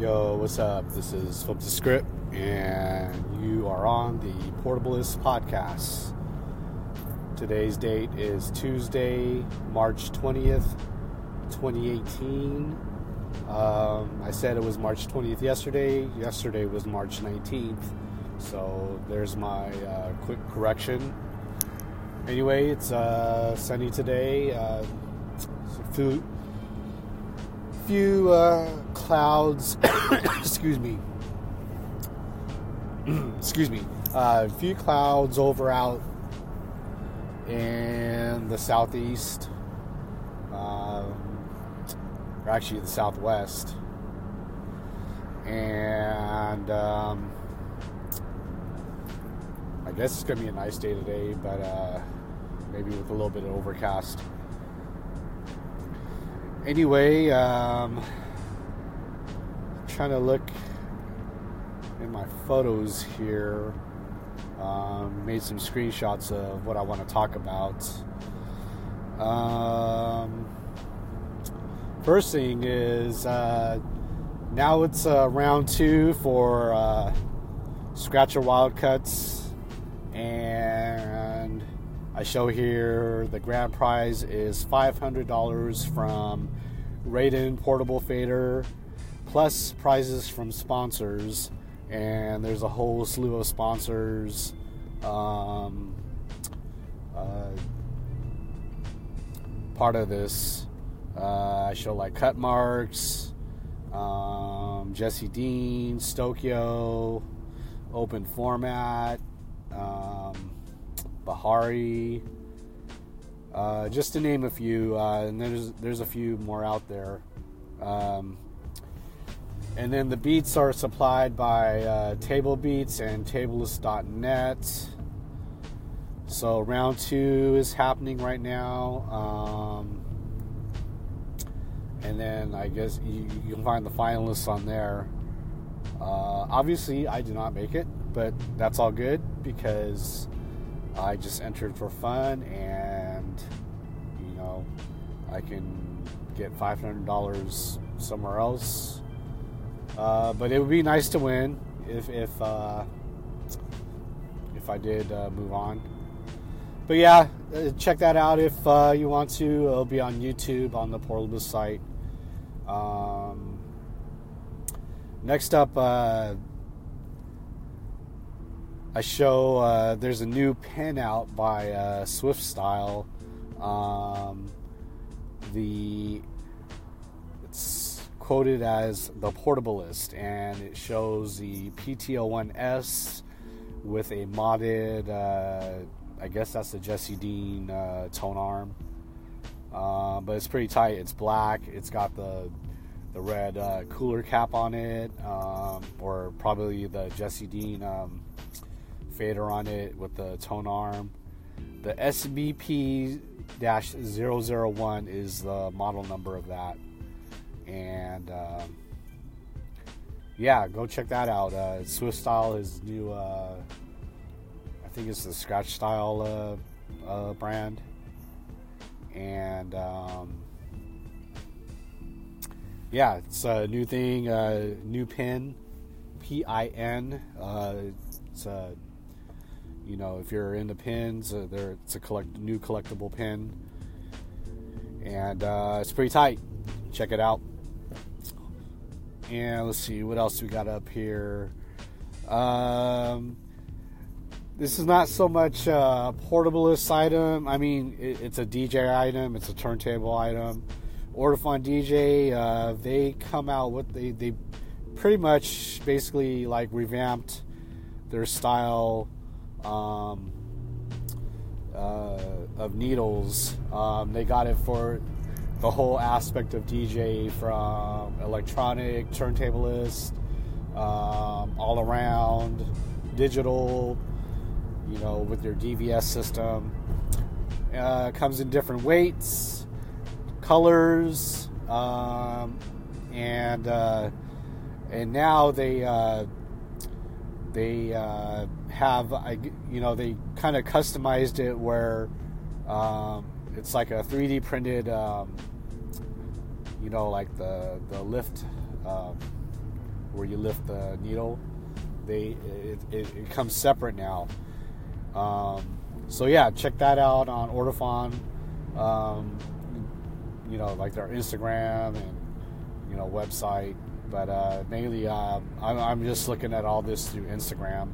Yo, what's up? This is Flip the Script, and you are on the Portablist Podcast. Today's date is Tuesday, March 20th, 2018. Um, I said it was March 20th yesterday. Yesterday was March 19th. So there's my uh, quick correction. Anyway, it's uh, sunny today. Uh, few, few uh, clouds. excuse me. excuse me. A uh, few clouds over out in the southeast, um, or actually the southwest, and um, I guess it's gonna be a nice day today, but uh, maybe with a little bit of overcast. Anyway, um, trying to look in my photos here. Um, made some screenshots of what I want to talk about. Um, first thing is uh, now it's uh, round two for uh, Scratcher Wildcuts, and I show here the grand prize is $500 from Raiden Portable Fader, plus prizes from sponsors and there's a whole slew of sponsors. Um, uh, part of this, uh, I show like cut marks, um, Jesse Dean, Stokyo, open format, um, Bahari, uh, just to name a few, uh, and there's there's a few more out there. Um, and then the beats are supplied by uh, Table Beats and Tableless.net. So round two is happening right now. Um, and then I guess you, you, can find the finalists on there. Uh, obviously, I did not make it, but that's all good because I just entered for fun and, you know, I can get $500 somewhere else uh, but it would be nice to win if if uh, if I did uh, move on. But yeah, uh, check that out if uh, you want to. It'll be on YouTube on the Portable site. Um, next up, uh, I show there's a new pin out by Swift Style. Um, the it's quoted as the portablist, and it shows the PT01S with a modded, uh, I guess that's the Jesse Dean uh, tone arm. Uh, but it's pretty tight. It's black. It's got the the red uh, cooler cap on it, um, or probably the Jesse Dean um, fader on it with the tone arm. The SBP 001 is the model number of that and um, yeah, go check that out. Uh, Style is new. Uh, I think it's the Scratch Style uh, uh brand, and um, yeah, it's a new thing. Uh, new pin, P I N. Uh, it's a you know if you're into pins, there it's a collect new collectible pin, and it's pretty tight. Check it out. And let's see what else we got up here. Um, this is not so much a portablist item. I mean, it, it's a DJ item. It's a turntable item. Ortofon DJ. Uh, they come out with they they pretty much basically like revamped their style um, uh, of needles. Um, they got it for the whole aspect of DJ from electronic, turntablist, um, all around, digital, you know, with your DVS system. Uh, comes in different weights, colors, um, and uh, and now they uh, they uh, have you know they kind of customized it where um, it's like a 3D printed um, you know, like the the lift um, where you lift the needle. They it, it, it comes separate now. Um, so yeah, check that out on Ortofon. Um, you know, like their Instagram and you know website. But uh, mainly, uh, I'm, I'm just looking at all this through Instagram.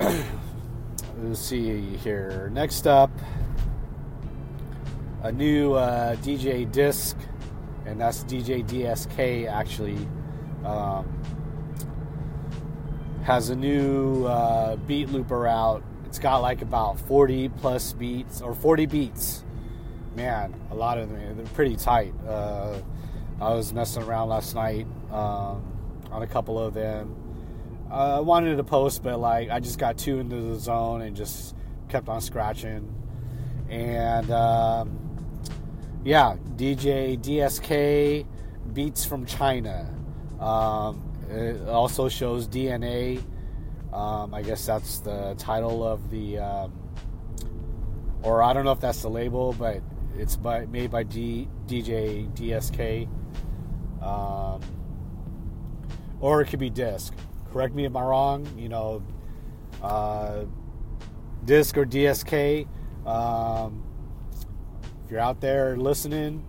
Let's see here. Next up, a new uh, DJ disc, and that's DJ DSK actually. Um, has a new uh, beat looper out. It's got like about 40 plus beats or 40 beats. Man, a lot of them. They're pretty tight. Uh, I was messing around last night um, on a couple of them. Uh, I wanted to post, but like I just got too into the zone and just kept on scratching. And um, yeah, DJ DSK Beats from China. Um, it also shows DNA. Um, I guess that's the title of the, um, or I don't know if that's the label, but it's by, made by D, DJ DSK. Um, or it could be Disc. Correct me if I'm wrong. You know, uh, Disc or DSK. Um, if you're out there listening,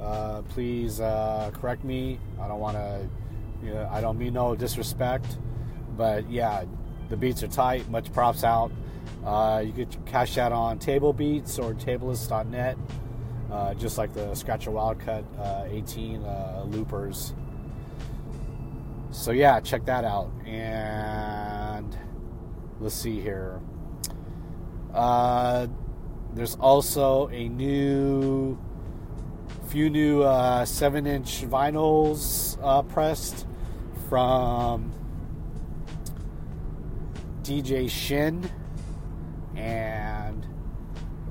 uh, please uh, correct me. I don't want to you know, I don't mean no disrespect, but yeah, the beats are tight. Much props out. Uh, you could cash that on Table Beats or Tableless.net, uh, just like the Scratch Scratcher Wildcat uh, 18 uh, loopers. So yeah, check that out. And let's see here. Uh, there's also a new, few new uh, seven-inch vinyls pressed from DJ Shin, and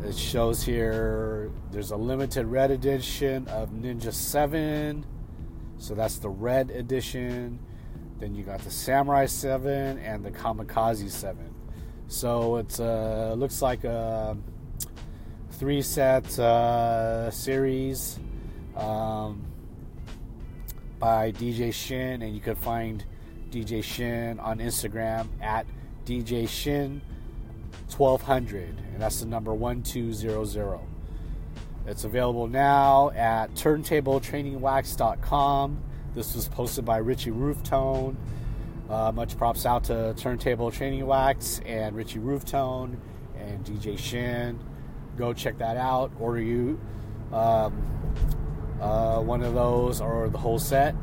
it shows here there's a limited red edition of Ninja 7, so that's the red edition. Then you got the Samurai 7 and the Kamikaze 7. So it uh, looks like a three set uh, series. Um, by DJ Shin, and you can find DJ Shin on Instagram at DJ Shin 1200, and that's the number 1200. It's available now at turntabletrainingwax.com. This was posted by Ritchie Rufftone. Uh, much props out to Turntable Training Wax and Ritchie Rufftone and DJ Shin. Go check that out. Order you um, uh, one of those or the whole set,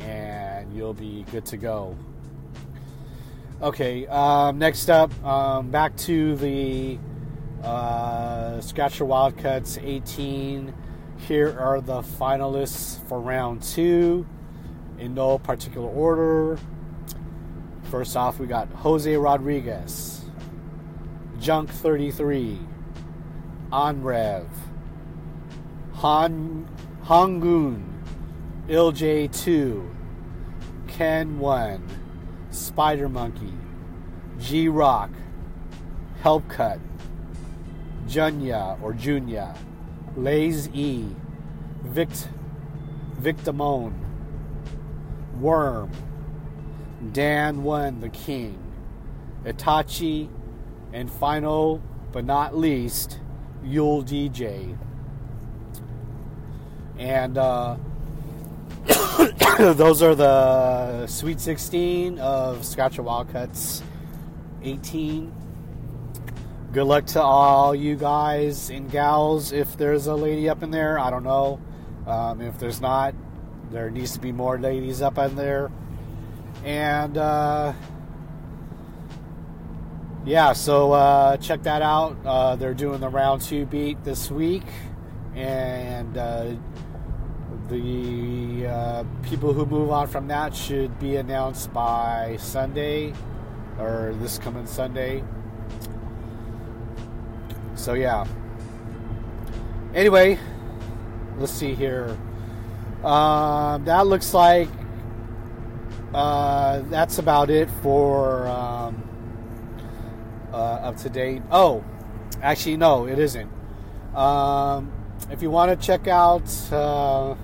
and you'll be good to go. Okay, um, next up, um, back to the uh, Scratcher Wildcats 18. Here are the finalists for round two in no particular order. First off, we got Jose Rodriguez, Junk 33, Onrev, Han Hangun, ILJ2, Ken 1, Spider Monkey, G Rock, Help Cut, Junya or Junya, Lays E, Vict, Victimone, Worm, Dan 1 the King, Itachi, and final but not least, Yule DJ. And uh, those are the Sweet 16 of Scratcher Wildcats 18. Good luck to all you guys and gals. If there's a lady up in there, I don't know. Um, if there's not, there needs to be more ladies up in there. And uh, yeah, so uh, check that out. Uh, they're doing the round two beat this week. And uh, the uh, people who move on from that should be announced by Sunday or this coming Sunday. So, yeah. Anyway, let's see here. Um, that looks like uh, that's about it for um, uh, up to date. Oh, actually, no, it isn't. Um, if you want to check out uh,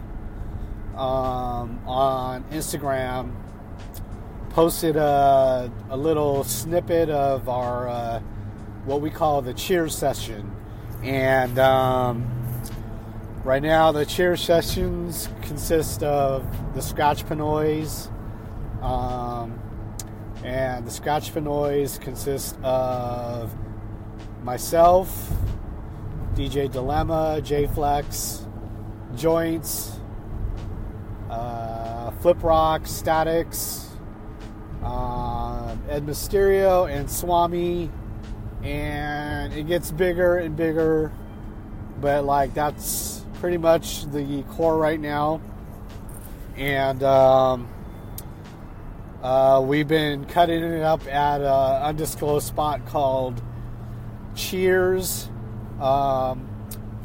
um, on Instagram posted a, a little snippet of our uh, what we call the cheer session, and um, right now the cheer sessions consist of the Scotch Pinoys, um, and the Scotch Pinoys consist of myself, DJ Dilemma, J Flex, Joints, uh, Flip Rock, Statics, um, Ed Mysterio, and Swami. And it gets bigger and bigger, but like that's pretty much the core right now. And um, uh, we've been cutting it up at an undisclosed spot called Cheers. Um,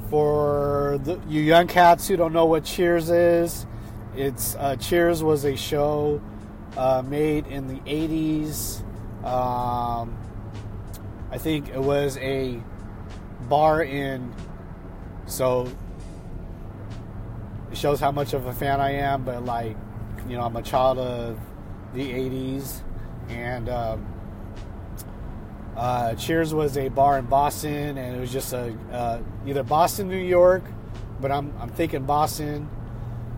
for the, you young cats who don't know what Cheers is, it's uh, Cheers was a show uh, made in the 80s. Um, I think it was a bar in. So it shows how much of a fan I am, but like, you know, I'm a child of the 80s. And um, uh, Cheers was a bar in Boston, and it was just a uh, either Boston, New York, but I'm, I'm thinking Boston.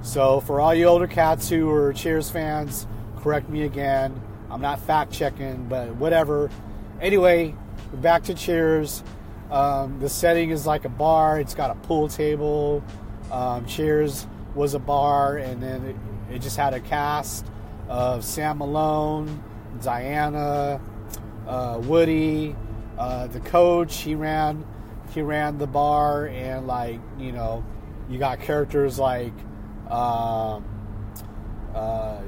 So for all you older cats who are Cheers fans, correct me again. I'm not fact checking, but whatever. Anyway, back to Cheers. Um, the setting is like a bar. It's got a pool table. Um, Cheers was a bar, and then it, it just had a cast of Sam Malone, Diana, uh, Woody, uh, the coach. He ran he ran the bar, and like you know, you got characters like um, uh,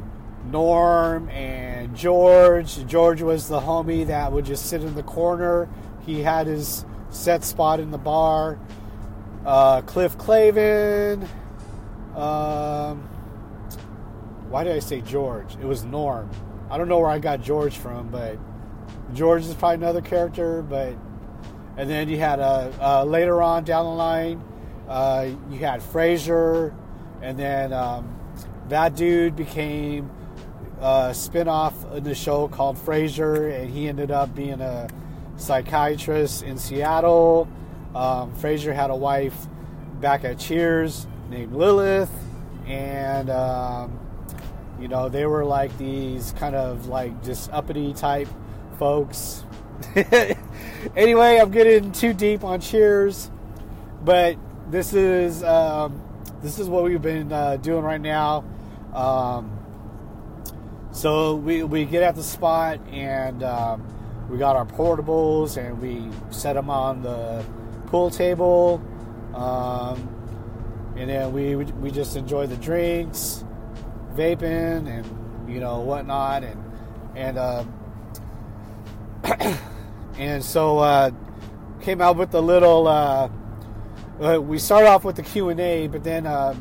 Norm and George. George was the homie that would just sit in the corner. He had his set spot in the bar. Uh, Cliff Clavin. Um, why did I say George? It was Norm. I don't know where I got George from, but George is probably another character. But and then you had uh, uh, later on down the line, uh, you had Frasier, and then um, that dude became a spin-off in the show called Frasier, and he ended up being a psychiatrist in Seattle. Um, Frasier had a wife back at Cheers named Lilith, and um, you know they were like these kind of like just uppity type folks. anyway, I'm getting too deep on Cheers, but this is um, this is what we've been uh, doing right now. Um, so we we get at the spot and um, we got our portables and we set them on the pool table. Um, and then we we just enjoy the drinks, vaping, and you know whatnot, and and uh, and so uh, came out with a little. Uh, uh we start off with the Q and A, but then uh,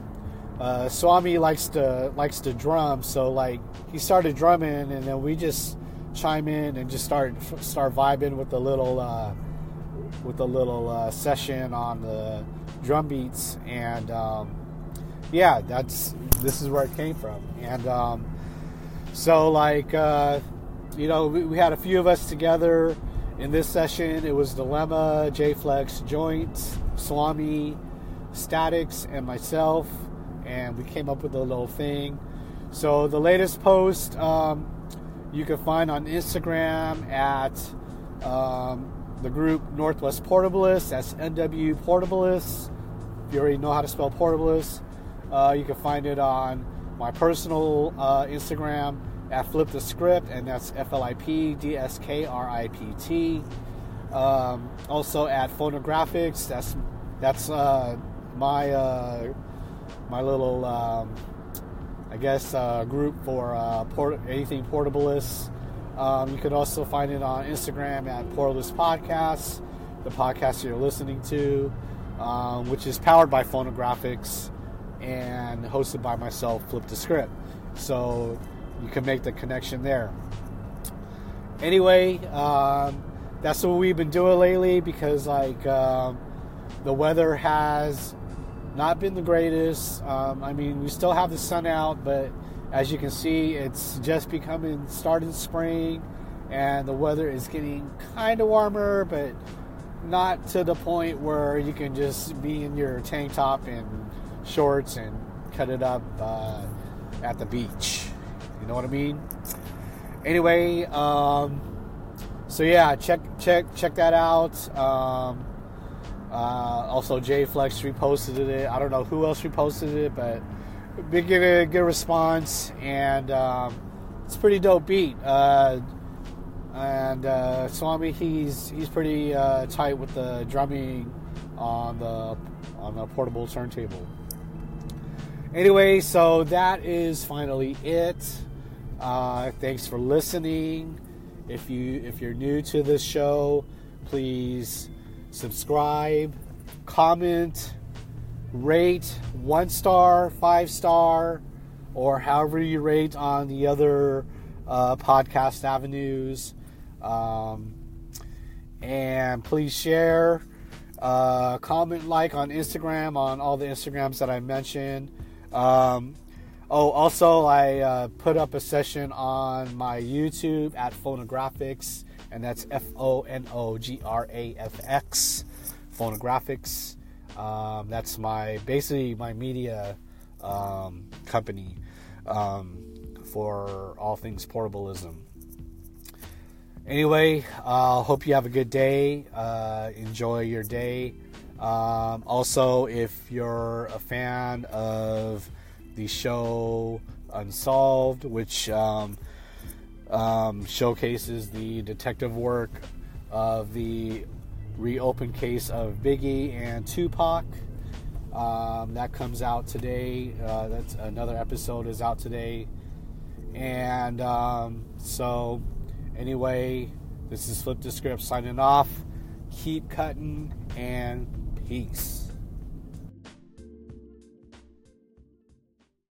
uh, Swami likes to likes to drum, so like he started drumming, and then we just chime in and just start start vibing with the little with the little session on the drum beats, and um, yeah, that's this is where it came from. And um, so, like, uh, you know, we, we, had a few of us together in this session. It was Dilemma, J Flex, Joints, Swami, Statics, and myself, and we came up with a little thing. So the latest post um, you can find on Instagram at um, the group Northwest Portabilist. That's NW Portabilist. If you already know how to spell Portabilist, uh, you can find it on my personal uh, Instagram at Flip the Script, and that's F L I P D S K R I P T. Um, also at Fonografx. That's that's uh, my uh, my little um, I guess uh, group for uh, port- anything portabilist. Um, you can also find it on Instagram at Portabilist Podcasts, the podcast you're listening to, um, which is powered by Fonografx and hosted by myself, Flip the Script. So you can make the connection there. Anyway, um, that's what we've been doing lately because, like, um, the weather has not been the greatest. Um, I mean, we still have the sun out, but as you can see, it's just becoming starting spring, and the weather is getting kind of warmer, but not to the point where you can just be in your tank top and shorts and cut it up uh, at the beach. You know what I mean? Anyway, um, so yeah, check check check that out. Um, uh, also, Jay Flex reposted it. I don't know who else reposted it, but big get a good response, and um, it's pretty dope beat. Uh, and uh, Swami, he's he's pretty uh, tight with the drumming on the on the portable turntable. Anyway, so that is finally it. Uh, thanks for listening. If you if you're new to this show, please subscribe, comment, rate one star, five star, or however you rate on the other uh, podcast avenues. Um, and please share, uh, comment, like on Instagram on all the Instagrams that I mentioned. Um, oh, also, I uh, put up a session on my YouTube at Fonografx, and that's F O N O G R A F X, Fonografx. Um, that's my basically my media um, company um, for all things portableism. Anyway, I uh, hope you have a good day. Uh, enjoy your day. Um, also, if you're a fan of the show Unsolved, which um, um, showcases the detective work of the reopened case of Biggie and Tupac. Um, that comes out today. Uh, that's another episode is out today, and um, so anyway, this is Flip the Script signing off. Keep cutting and peace.